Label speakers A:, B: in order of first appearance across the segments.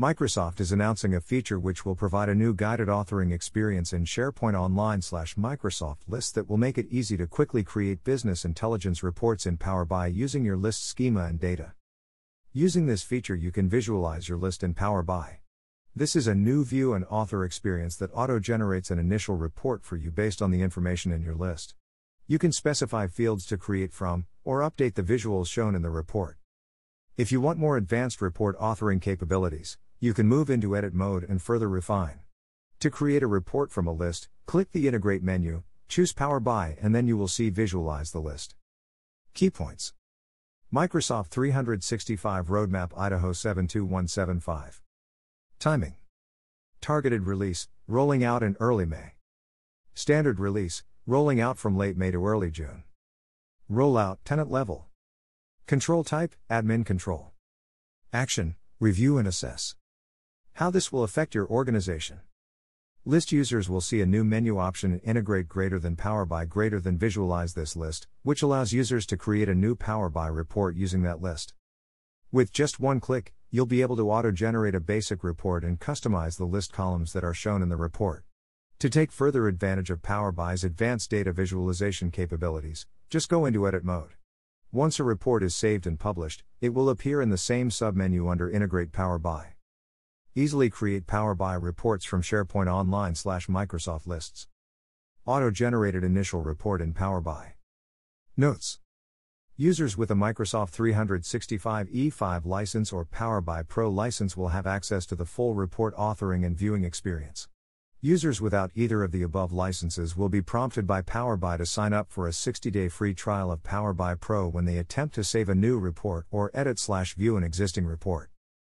A: Microsoft is announcing a feature which will provide a new guided authoring experience in SharePoint Online slash Microsoft Lists that will make it easy to quickly create business intelligence reports in Power BI using your list schema and data. Using this feature, you can visualize your list in Power BI. This is a new view and author experience that auto generates an initial report for you based on the information in your list. You can specify fields to create from, or update the visuals shown in the report. If you want more advanced report authoring capabilities, you can move into edit mode and further refine. To create a report from a list, click the Integrate menu, choose Power BI, and then you will see Visualize the list. Key points Microsoft 365 Roadmap Idaho 72175. Timing Targeted release, rolling out in early May. Standard release, rolling out from late May to early June. Rollout, tenant level. Control type, admin control. Action, review and assess. How this will affect your organization. List users will see a new menu option integrate greater than Power BI greater than visualize this list, which allows users to create a new Power BI report using that list. With just one click, you'll be able to auto generate a basic report and customize the list columns that are shown in the report. To take further advantage of Power BI's advanced data visualization capabilities, just go into edit mode. Once a report is saved and published, it will appear in the same submenu under Integrate Power BI. Easily create Power BI reports from SharePoint Online slash Microsoft Lists. Auto generated initial report in Power BI. Notes Users with a Microsoft 365 E5 license or Power BI Pro license will have access to the full report authoring and viewing experience. Users without either of the above licenses will be prompted by Power BI to sign up for a 60-day free trial of Power BI Pro when they attempt to save a new report or edit/view an existing report.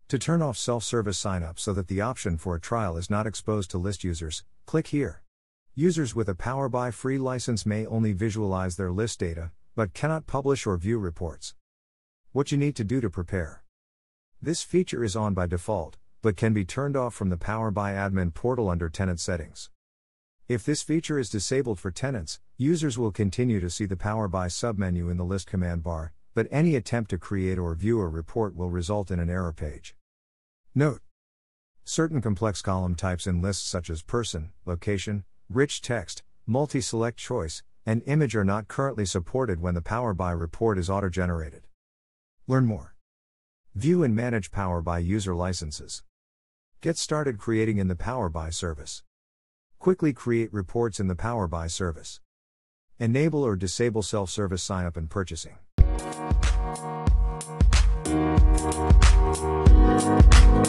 A: To turn off self service sign up so that the option for a trial is not exposed to list users, click here. Users with a Power BI free license may only visualize their list data, but cannot publish or view reports. What you need to do to prepare. This feature is on by default, but can be turned off from the Power BI admin portal under tenant settings. If this feature is disabled for tenants, users will continue to see the Power BI submenu in the list command bar, but any attempt to create or view a report will result in an error page. Note Certain complex column types in lists such as person, location, rich text, multi select choice, and image are not currently supported when the Power BI report is auto generated. Learn more. View and manage Power BI user licenses. Get started creating in the Power BI service. Quickly create reports in the Power BI service. Enable or disable self service sign up and purchasing. Thank you.